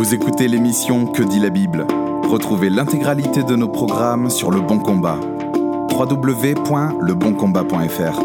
Vous écoutez l'émission Que dit la Bible Retrouvez l'intégralité de nos programmes sur Le Bon Combat. www.leboncombat.fr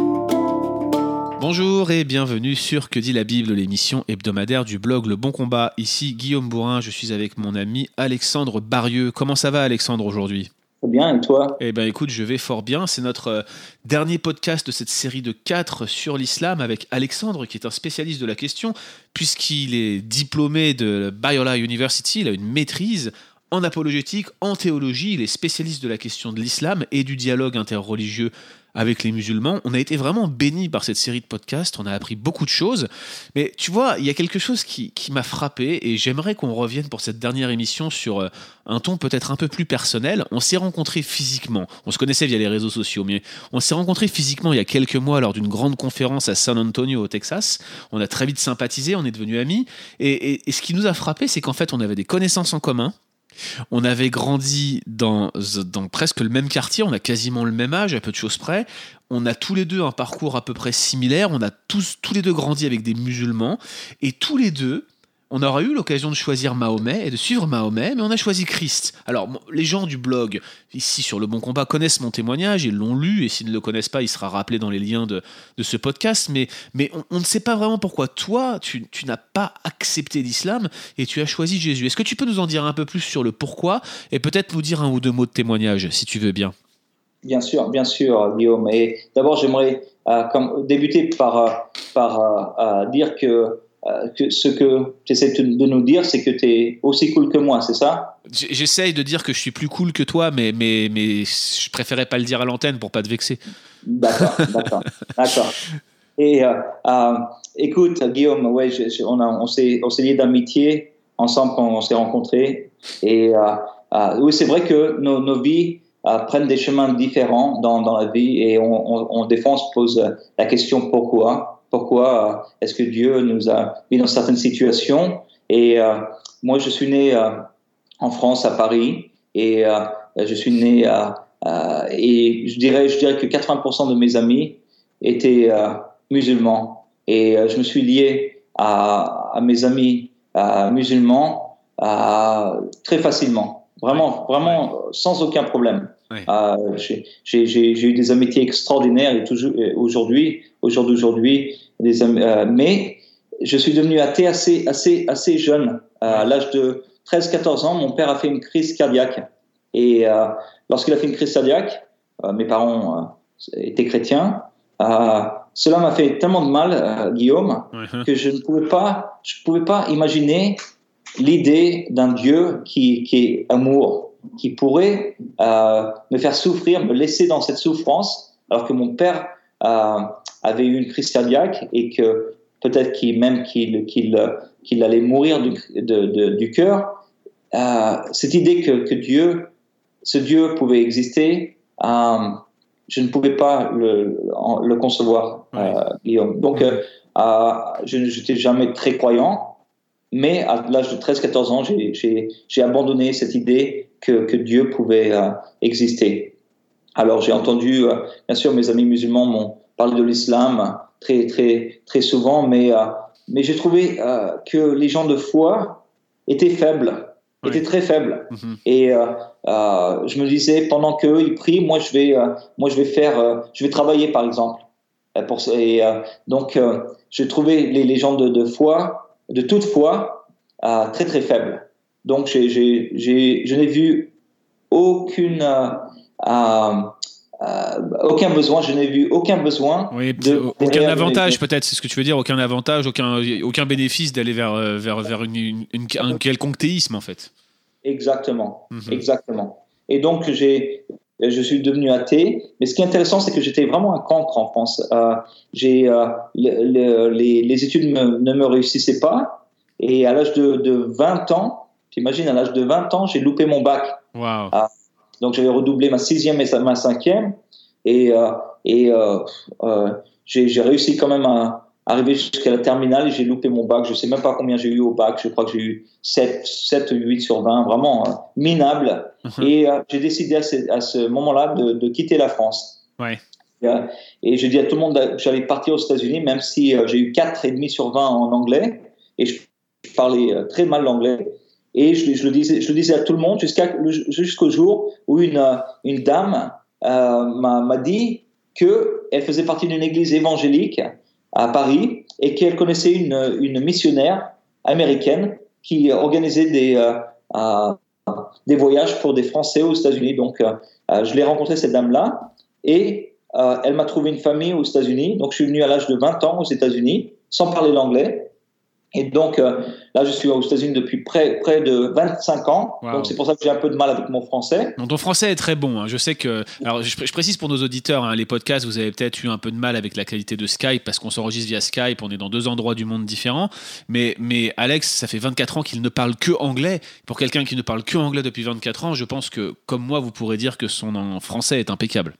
Bonjour et bienvenue sur Que dit la Bible, l'émission hebdomadaire du blog Le Bon Combat. Ici Guillaume Bourrin, je suis avec mon ami Alexandre Barieux. Comment ça va Alexandre aujourd'hui? Bien, et toi? Eh bien écoute, je vais fort bien. C'est notre euh, dernier podcast de cette série de 4 sur l'islam avec Alexandre, qui est un spécialiste de la question, puisqu'il est diplômé de Biola University, il a une maîtrise en apologétique, en théologie, il est spécialiste de la question de l'islam et du dialogue interreligieux avec les musulmans. On a été vraiment bénis par cette série de podcasts, on a appris beaucoup de choses. Mais tu vois, il y a quelque chose qui, m'a frappé et j'aimerais qu'on revienne pour cette dernière émission sur euh, un ton peut-être un peu plus personnel. On s'est rencontrés physiquement, on se connaissait via les réseaux sociaux, mais on s'est rencontrés physiquement il y a quelques mois lors d'une grande conférence à San Antonio au Texas. On a très vite sympathisé, on est devenus amis. et ce qui nous a frappé, c'est qu'en fait, on avait des connaissances en commun on avait grandi dans, dans presque le même quartier, on a quasiment le même âge, à peu de choses près. On a tous les deux un parcours à peu près similaire, on a tous, tous les deux grandi avec des musulmans, et tous les deux, on aura eu l'occasion de choisir Mahomet et de suivre Mahomet, mais on a choisi Christ. Alors, les gens du blog, ici sur Le Bon Combat, connaissent mon témoignage, ils l'ont lu, et s'ils ne le connaissent pas, il sera rappelé dans les liens de, ce podcast, mais, mais on, ne sait pas vraiment pourquoi toi, tu, n'as pas accepté l'islam et tu as choisi Jésus. Est-ce que tu peux nous en dire un peu plus sur le pourquoi, et peut-être nous dire un ou deux mots de témoignage, si tu veux bien? Bien sûr, bien sûr, Guillaume. Et d'abord, j'aimerais euh, débuter par, euh, par euh, dire que que ce que tu essaies de nous dire, c'est que tu es aussi cool que moi, c'est ça? J'essaye de dire que je suis plus cool que toi, mais, mais, mais je préférais pas le dire à l'antenne pour pas te vexer. D'accord, d'accord, d'accord. Et euh, euh, écoute, Guillaume, ouais, on, on s'est liés d'amitié ensemble quand on s'est rencontrés. Et oui, c'est vrai que nos, nos vies prennent des chemins différents dans, dans la vie et on, on, des fois on se pose la question pourquoi. Pourquoi euh, est-ce que Dieu nous a mis dans certaines situations Et euh, moi, je suis né euh, en France, à Paris, et je suis né et je dirais, je dirais que 80% de mes amis étaient musulmans. Et je me suis lié à, mes amis musulmans très facilement, vraiment, vraiment sans aucun problème. j'ai eu des amitiés extraordinaires et toujours aujourd'hui, euh, mais je suis devenu athée assez, assez, assez jeune. Euh, à l'âge de 13-14 ans, mon père a fait une crise cardiaque. Et euh, lorsqu'il a fait une crise cardiaque, mes parents étaient chrétiens. cela m'a fait tellement de mal, Guillaume, que je ne pouvais pas, je pouvais pas imaginer l'idée d'un Dieu qui, qui, est amour, qui pourrait me faire souffrir, me laisser dans cette souffrance, alors que mon père avait eu une crise cardiaque et que peut-être qu'il, même qu'il, qu'il, allait mourir du, du cœur, euh, cette idée que, que, Dieu, ce Dieu pouvait exister, euh, je ne pouvais pas le, le concevoir, euh, Guillaume. Donc, je n'étais jamais très croyant, mais à l'âge de 13-14 ans, j'ai, j'ai, abandonné cette idée que, que Dieu pouvait exister. Alors, j'ai entendu, bien sûr, mes amis musulmans m'ont parler de l'islam très, très, très souvent, mais, euh, mais j'ai trouvé euh, que les gens de foi étaient faibles, étaient très faibles. Mhm. Et euh, je me disais, pendant qu'eux, ils prient, moi, je vais, moi, je vais faire, je vais travailler, par exemple. Pour, et donc, j'ai trouvé les, les, gens de, de, foi, de toute foi, très, très faibles. Donc, j'ai, je n'ai vu aucune euh, aucun besoin, je n'ai vu aucun besoin. aucun avantage peut-être, c'est ce que tu veux dire, aucun avantage, aucun, aucun bénéfice d'aller vers, euh, vers, vers une, un quelconque théisme en fait. Exactement, mhm. exactement. Et donc j'ai, je suis devenu athée, mais ce qui est intéressant, c'est que j'étais vraiment un cancre en France. Euh, j'ai, les, les, études ne me réussissaient pas, et à l'âge de, de 20 ans, t'imagines, à l'âge de 20 ans, j'ai loupé mon bac. Wow. Donc j'avais redoublé ma sixième et ma cinquième. Et, euh, et euh, euh, j'ai réussi quand même à arriver jusqu'à la terminale et j'ai loupé mon bac. Je ne sais même pas combien j'ai eu au bac. Je crois que j'ai eu 7, 7 ou 8 sur 20, vraiment minable. Mhm. Et j'ai décidé à ce, moment-là de, de, quitter la France. Ouais. Et j'ai dit à tout le monde que j'allais partir aux États-Unis, même si j'ai eu 4,5 sur 20 en anglais. Et je parlais très mal l'anglais. Et je, le disais, à tout le monde jusqu'au jour où une, une dame euh, m'a dit qu'elle faisait partie d'une église évangélique à Paris et qu'elle connaissait une, une, missionnaire américaine qui organisait des, euh, euh, des voyages pour des Français aux États-Unis. Donc, je l'ai rencontré cette dame-là et elle m'a trouvé une famille aux États-Unis. Donc, je suis venu à l'âge de 20 ans aux États-Unis sans parler l'anglais. Et donc, euh, là, je suis aux États-Unis depuis près, près de 25 ans. Donc, c'est pour ça que j'ai un peu de mal avec mon français. Donc, ton français est très bon. Hein. Je sais que. Alors, je, précise pour nos auditeurs, hein, les podcasts, vous avez peut-être eu un peu de mal avec la qualité de Skype parce qu'on s'enregistre via Skype. On est dans deux endroits du monde différents. Mais, mais Alex, ça fait 24 ans qu'il ne parle que anglais. Pour quelqu'un qui ne parle que anglais depuis 24 ans, je pense que, comme moi, vous pourrez dire que son français est impeccable.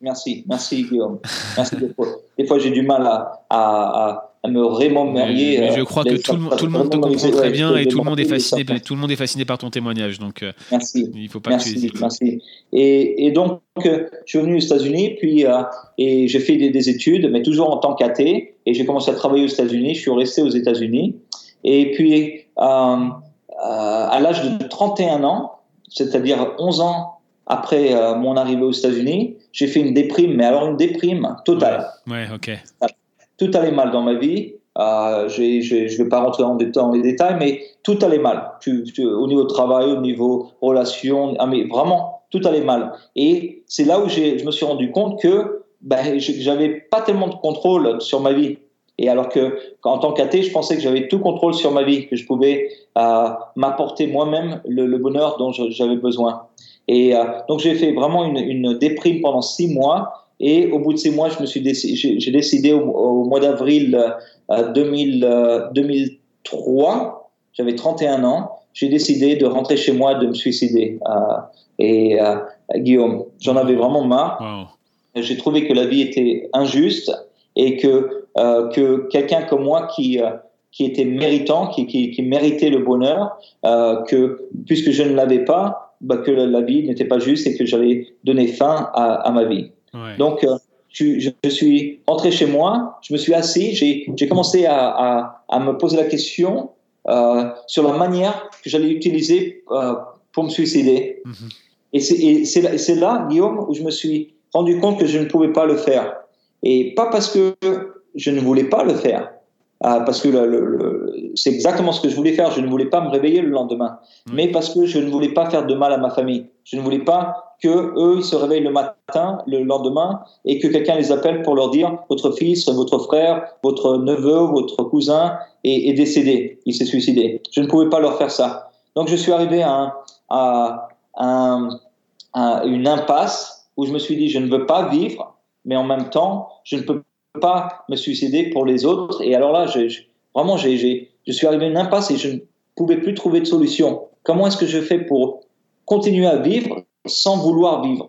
Merci, merci Guillaume. Merci des fois, fois j'ai du mal à, à à me remémorier. Mais, je euh, crois que tout le, tout le monde te comprend très bien et tout le monde est fasciné, tout le monde est fasciné par ton témoignage. Donc, euh, merci. Il faut pas merci, que tu merci. Et, et, donc, euh, je suis venu aux États-Unis, puis et j'ai fait des, études, mais toujours en tant qu'athée. Et j'ai commencé à travailler aux États-Unis. Je suis resté aux États-Unis. Et puis, à l'âge de 31 ans, c'est-à-dire 11 ans après mon arrivée aux États-Unis, j'ai fait une déprime, mais alors une déprime totale. Ouais, ok tout allait mal dans ma vie. Euh, je ne vais pas rentrer dans, les détails, mais tout allait mal. au niveau travail, au niveau relation, ah, mais vraiment, tout allait mal. Et c'est là où je me suis rendu compte que ben, j'avais pas tellement de contrôle sur ma vie. Et alors que, en tant qu'athée, je pensais que j'avais tout contrôle sur ma vie, que je pouvais euh, m'apporter moi-même le, bonheur dont j'avais besoin. Et euh, donc j'ai fait vraiment une, une déprime pendant six mois et au bout de ces mois, je me suis j'ai décidé au, mois d'avril 2003, euh, j'avais 31 ans, j'ai décidé de rentrer chez moi, de me suicider. Euh, et euh, Guillaume, j'en avais vraiment marre. J'ai trouvé que la vie était injuste et que, que quelqu'un comme moi qui, qui était méritant, qui, qui, méritait le bonheur, que puisque je ne l'avais pas, bah, que la, vie n'était pas juste et que j'avais donné fin à, à ma vie. Donc, euh, je, je, suis rentré chez moi, je me suis assis, j'ai commencé à, à, à, me poser la question euh, sur la manière que j'allais utiliser euh, pour me suicider. Mhm. Et c'est là, Guillaume, où je me suis rendu compte que je ne pouvais pas le faire. Et pas parce que je ne voulais pas le faire, euh, parce que c'est exactement ce que je voulais faire. Je ne voulais pas me réveiller le lendemain, mais parce que je ne voulais pas faire de mal à ma famille. Je ne voulais pas que eux ils se réveillent le matin, le lendemain, et que quelqu'un les appelle pour leur dire votre fils, votre frère, votre neveu, votre cousin est, décédé, il s'est suicidé. Je ne pouvais pas leur faire ça. Donc je suis arrivé à, une impasse où je me suis dit je ne veux pas vivre, mais en même temps je ne peux pas me suicider pour les autres. Et alors là, vraiment, je suis arrivé à une impasse et je ne pouvais plus trouver de solution. Comment est-ce que je fais pour continuer à vivre sans vouloir vivre.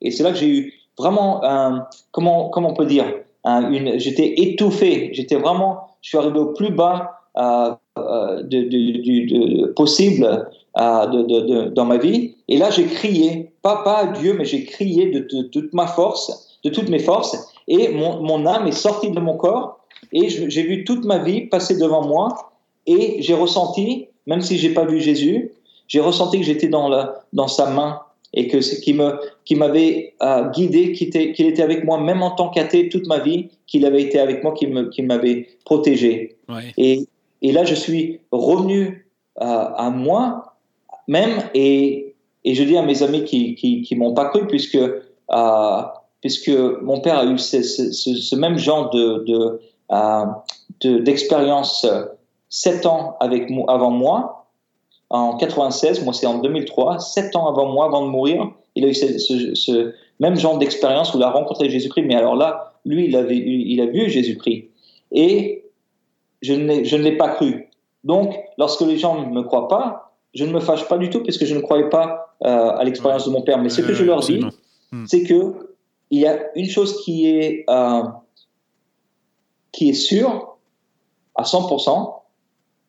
Et c'est là que j'ai eu vraiment un, comment, comment on peut dire, une, j'étais étouffé, j'étais vraiment, je suis arrivé au plus bas euh, euh de, de, de, possible euh, dans ma vie. Et là, j'ai crié, pas, pas à Dieu, mais j'ai crié de, toute ma force, de toutes mes forces. Et mon, mon âme est sortie de mon corps. Et j'ai vu toute ma vie passer devant moi. Et j'ai ressenti, même si j'ai pas vu Jésus, j'ai ressenti que j'étais dans, la, dans sa main et que qui me qui m'avait euh, guidé, qu'il était, avec moi même en tant qu'athée toute ma vie, qu'il avait été avec moi, qu'il m'avait protégé. Et, et là, je suis revenu euh, à moi même et, et je dis à mes amis qui qui, qui m'ont pas cru puisque euh, puisque mon père a eu ce, même genre de, d'expérience sept ans avec, avant moi, en 96, moi c'est en 2003, sept ans avant moi, avant de mourir, il a eu ce, même genre d'expérience où il a rencontré Jésus-Christ, mais alors là, lui, il, avait, il a vu Jésus-Christ. Et je ne, l'ai pas cru. Donc, lorsque les gens ne me croient pas, je ne me fâche pas du tout parce que je ne croyais pas euh, à l'expérience de mon père. Mais ce que je leur dis, c'est que il y a une chose qui est, euh, qui est sûre à 100%,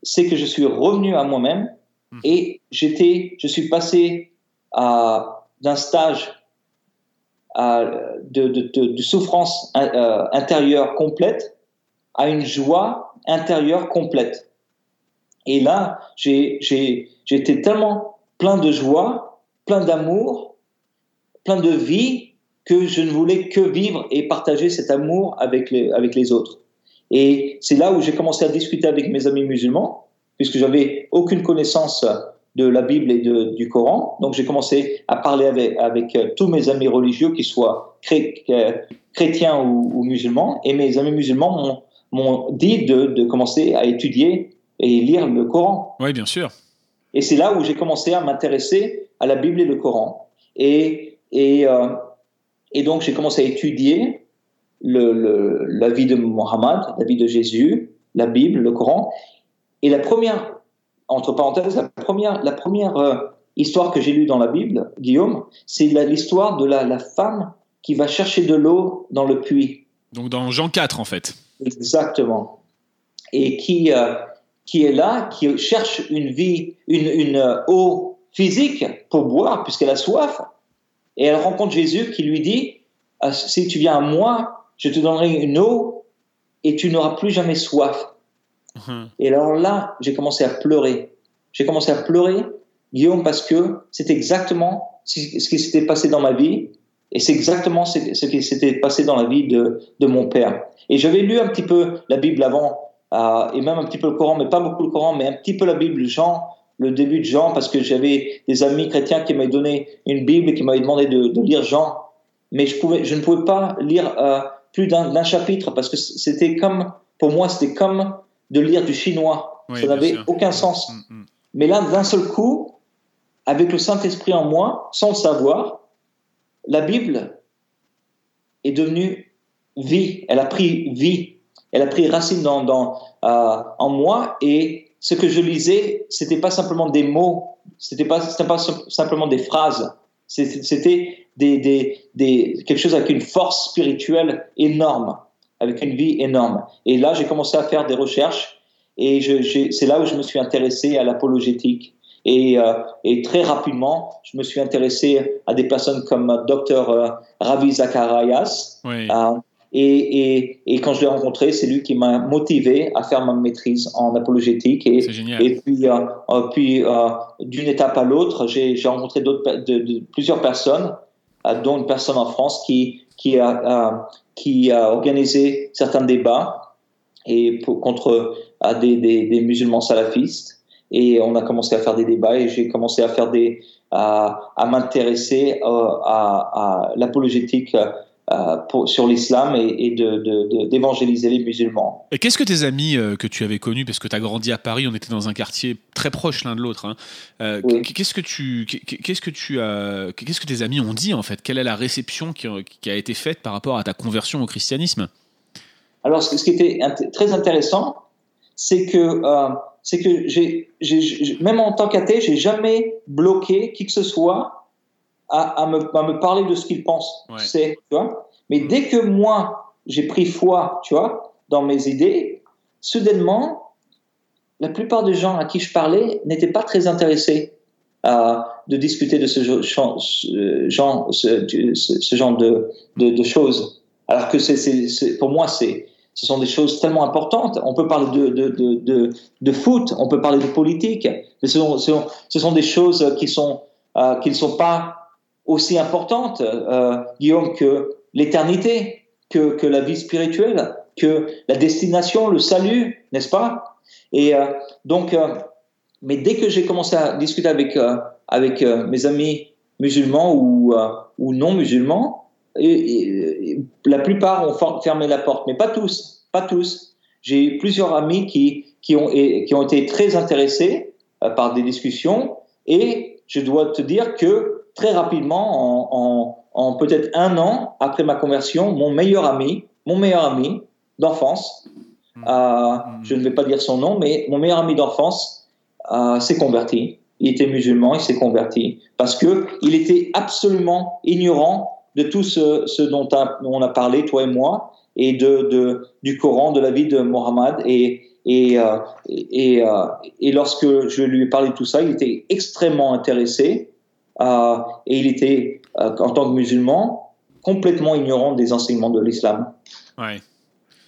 c'est que je suis revenu à moi-même hmm. et j'étais, je suis passé d'un stage de, souffrance euh, intérieure complète à une joie intérieure complète. Et là, j'étais tellement plein de joie, plein d'amour, plein de vie, que je ne voulais que vivre et partager cet amour avec les autres. Et c'est là où j'ai commencé à discuter avec mes amis musulmans, puisque j'avais aucune connaissance de la Bible et de, du Coran. Donc j'ai commencé à parler avec, avec euh, tous mes amis religieux, qu'ils soient euh, chrétiens ou, musulmans. Et mes amis musulmans m'ont dit de, de, commencer à étudier et lire le Coran. Oui, bien sûr. Et c'est là où j'ai commencé à m'intéresser à la Bible et le Coran. Et, et, euh, et donc j'ai commencé à étudier le, le, la vie de Mohammed, la vie de Jésus, la Bible, le Coran. Et la première entre parenthèses, la première, la première euh, histoire que j'ai lue dans la Bible, Guillaume, c'est l'histoire de la, la, femme qui va chercher de l'eau dans le puits. Donc dans Jean 4, en fait. Exactement. Et qui, euh, qui est là, qui cherche une vie, une, une euh, eau physique pour boire, puisqu'elle a soif. Et elle rencontre Jésus qui lui dit, si tu viens à moi, je te donnerai une eau et tu n'auras plus jamais soif. Mhm. Et alors là, j'ai commencé à pleurer. J'ai commencé à pleurer, Guillaume, parce que c'est exactement ce qui s'était passé dans ma vie. Et c'est exactement ce qui s'était passé dans la vie de, de mon père. Et j'avais lu un petit peu la Bible avant, euh, et même un petit peu le Coran, mais pas beaucoup le Coran, mais un petit peu la Bible, Jean, le début de Jean, parce que j'avais des amis chrétiens qui m'avaient donné une Bible et qui m'avaient demandé de, lire Jean. Mais je ne pouvais pas lire euh, plus d'un chapitre, parce que c'était comme, pour moi, c'était comme de lire du chinois. ça n'avait aucun sens. Mm, mm. Mais là, d'un seul coup, avec le Saint-Esprit en moi, sans le savoir, la Bible est devenue vie. Elle a pris vie. Elle a pris racine dans, dans euh, en moi. Et ce que je lisais, c'était pas simplement des mots, c'était pas, pas simplement des phrases. C'était des, des, des, quelque chose avec une force spirituelle énorme avec une vie énorme. Et là, j'ai commencé à faire des recherches et c'est là où je me suis intéressé à l'apologétique. Et, euh, et, très rapidement, je me suis intéressé à des personnes comme Dr euh, Ravi Zacharias. Oui. Euh, et, et, et, quand je l'ai rencontré, c'est lui qui m'a motivé à faire ma maîtrise en apologétique. Et, et puis, puis d'une étape à l'autre, j'ai rencontré de, de, plusieurs personnes, dont une personne en France qui, a, qui a organisé certains débats et pour, contre à des, des, musulmans salafistes. Et on a commencé à faire des débats et j'ai commencé à faire des à, m'intéresser euh, à, l'apologétique euh, sur l'islam et, d'évangéliser les musulmans. Et qu'est-ce que tes amis euh, que tu avais connus, parce que tu as grandi à Paris, on était dans un quartier très proche l'un de l'autre, hein, euh, qu'est-ce que tu, qu'est-ce que tu as, qu'est-ce que tes amis ont dit en fait? Quelle est la réception qui, a été faite par rapport à ta conversion au christianisme? Alors, ce qui était très intéressant, c'est que c'est que j'ai, même en tant qu'athée, j'ai jamais bloqué qui que ce soit à, me, me, parler de ce qu'ils pensent. tu vois Mais dès que moi, j'ai pris foi, tu vois, dans mes idées, soudainement, la plupart des gens à qui je parlais n'étaient pas très intéressés à, de discuter de ce genre, ce, genre, ce, genre de, de, choses. Alors que c'est, pour moi, c'est, ce sont des choses tellement importantes. On peut parler de, de, de, de foot, on peut parler de politique, mais ce sont, ce sont des choses qui sont, euh, qui ne sont pas aussi importante, euh, Guillaume, que l'éternité, que, la vie spirituelle, que la destination, le salut, n'est-ce pas? Et euh, donc, euh, mais dès que j'ai commencé à discuter avec, avec mes amis musulmans ou, non musulmans, la plupart ont fermé la porte, mais pas tous, pas tous. J'ai plusieurs amis qui, qui, ont, qui ont été très intéressés par des discussions et je dois te dire que très rapidement, en, en, peut-être un an après ma conversion, mon meilleur ami, mon meilleur ami d'enfance, mmh. euh, je ne vais pas dire son nom, mais mon meilleur ami d'enfance euh, s'est converti. Il était musulman, il s'est converti parce que il était absolument ignorant de tout ce, ce dont on a parlé, toi et moi, et de, de, du Coran, de la vie de Mohammed. Et, et, euh, et, euh, et, lorsque je lui ai parlé de tout ça, il était extrêmement intéressé. Euh, et il était, euh, en tant que musulman, complètement ignorant des enseignements de l'islam. Ouais.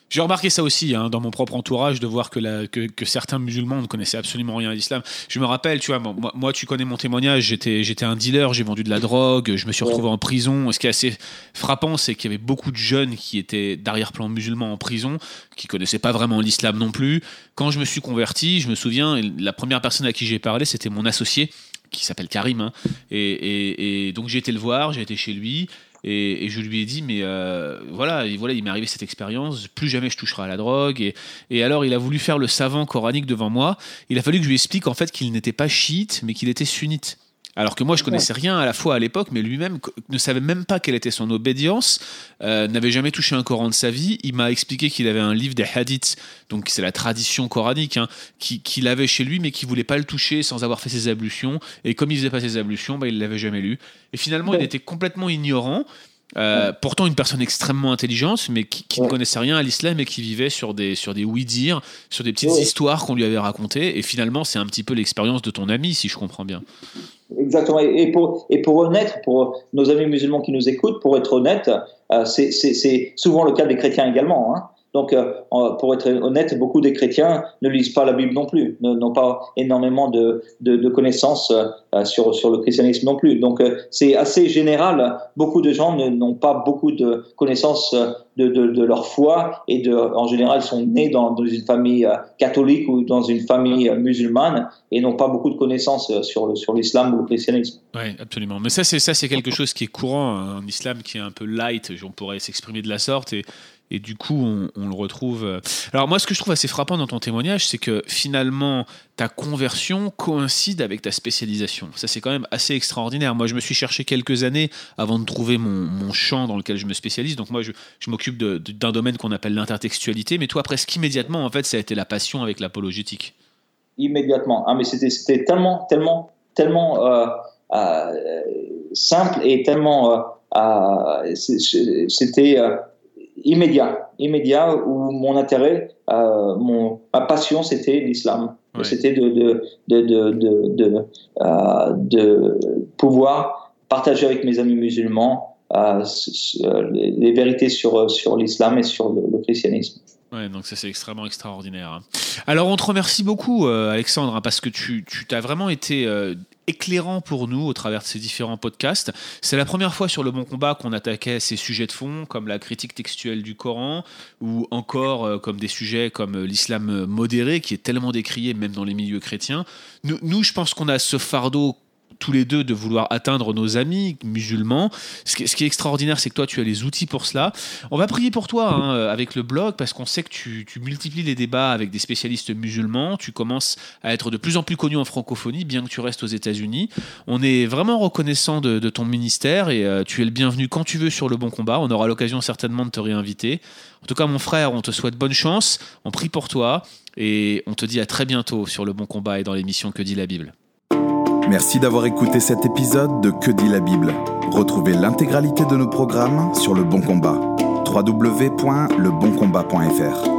J'ai remarqué ça aussi hein, dans mon propre entourage de voir que, la, que, que, certains musulmans ne connaissaient absolument rien à l'islam. Je me rappelle, tu vois, moi, moi tu connais mon témoignage, j'étais, j'étais un dealer, j'ai vendu de la drogue, je me suis retrouvé en prison. Ce qui est assez frappant, c'est qu'il y avait beaucoup de jeunes qui étaient d'arrière-plan musulmans en prison, qui connaissaient pas vraiment l'islam non plus. Quand je me suis converti, je me souviens, la première personne à qui j'ai parlé, c'était mon associé qui s'appelle Karim. Hein. et, donc j'ai été le voir, j'ai été chez lui. Et, et, je lui ai dit, mais euh, voilà, voilà, il m'est arrivé cette expérience, plus jamais je toucherai à la drogue. Et, et, alors, il a voulu faire le savant coranique devant moi. Il a fallu que je lui explique en fait qu'il n'était pas chiite, mais qu'il était sunnite. Alors que moi, je connaissais rien à la fois à l'époque, mais lui-même ne savait même pas quelle était son obédience, euh, n'avait jamais touché un Coran de sa vie. Il m'a expliqué qu'il avait un livre des hadiths, donc c'est la tradition coranique, hein, qu'il avait chez lui, mais qu'il voulait pas le toucher sans avoir fait ses ablutions. Et comme il faisait pas ses ablutions, bah, il l'avait jamais lu. Et finalement, il était complètement ignorant. Euh, pourtant une personne extrêmement intelligente, mais qui, ne connaissait rien à l'islam et qui vivait sur des sur des oui-dire, sur des petites histoires qu'on lui avait racontées. Et finalement, c'est un petit peu l'expérience de ton ami, si je comprends bien. Exactement. Et pour, et pour honnête, pour nos amis musulmans qui nous écoutent, pour être honnête, euh, c'est souvent le cas des chrétiens également. Hein. Donc, euh, pour être honnête, beaucoup des chrétiens ne lisent pas la Bible non plus, n'ont pas énormément de, connaissances euh, sur, sur le christianisme non plus. Donc, euh, c'est assez général. Beaucoup de gens n'ont pas beaucoup de connaissances de, de, leur foi et en général sont nés dans, une famille catholique ou dans une famille musulmane et n'ont pas beaucoup de connaissances sur, sur l'islam ou le christianisme. Oui, absolument. Mais ça, c'est ça, c'est quelque chose qui est courant, un islam qui est un peu light, on pourrait s'exprimer de la sorte et et du coup on, le retrouve. Euh. Alors moi ce que je trouve assez frappant dans ton témoignage, c'est que finalement ta conversion coïncide avec ta spécialisation. Ça c'est quand même assez extraordinaire. Moi je me suis cherché quelques années avant de trouver mon, champ dans lequel je me spécialise. Donc moi je, m'occupe d'un domaine qu'on appelle l'intertextualité, mais toi presque immédiatement en fait ça a été la passion avec l'apologétique. Immédiatement. Ah mais c'était tellement tellement tellement euh, euh, simple et tellement c'était immédiat, immédiat où mon intérêt, euh, mon, ma passion, c'était l'islam. C'était de, de, de, de, de, euh, de, pouvoir partager avec mes amis musulmans euh, les, vérités sur, sur l'islam et sur le, le christianisme. Ouais, donc ça c'est extrêmement extraordinaire. Hein. Alors on te remercie beaucoup euh, Alexandre hein, parce que tu t'as vraiment été euh, éclairant pour nous au travers de ces différents podcasts. C'est la première fois sur le Bon Combat qu'on attaquait ces sujets de fond comme la critique textuelle du Coran ou encore euh, comme des sujets comme l'islam modéré qui est tellement décrié même dans les milieux chrétiens. Nous je pense qu'on a ce fardeau tous les deux de vouloir atteindre nos amis musulmans. Ce qui, est extraordinaire, c'est que toi, tu as les outils pour cela. On va prier pour toi hein, euh, avec le blog parce qu'on sait que tu, multiplies les débats avec des spécialistes musulmans. Tu commences à être de plus en plus connu en francophonie, bien que tu restes aux États-Unis. On est vraiment reconnaissant de, ton ministère et euh, tu es le bienvenu quand tu veux sur le bon combat. On aura l'occasion certainement de te réinviter. En tout cas, mon frère, on te souhaite bonne chance. On prie pour toi et on te dit à très bientôt sur le bon combat et dans l'émission Que dit la Bible. Merci d'avoir écouté cet épisode de Que dit la Bible. Retrouvez l'intégralité de nos programmes sur Le Bon Combat. www.leboncombat.fr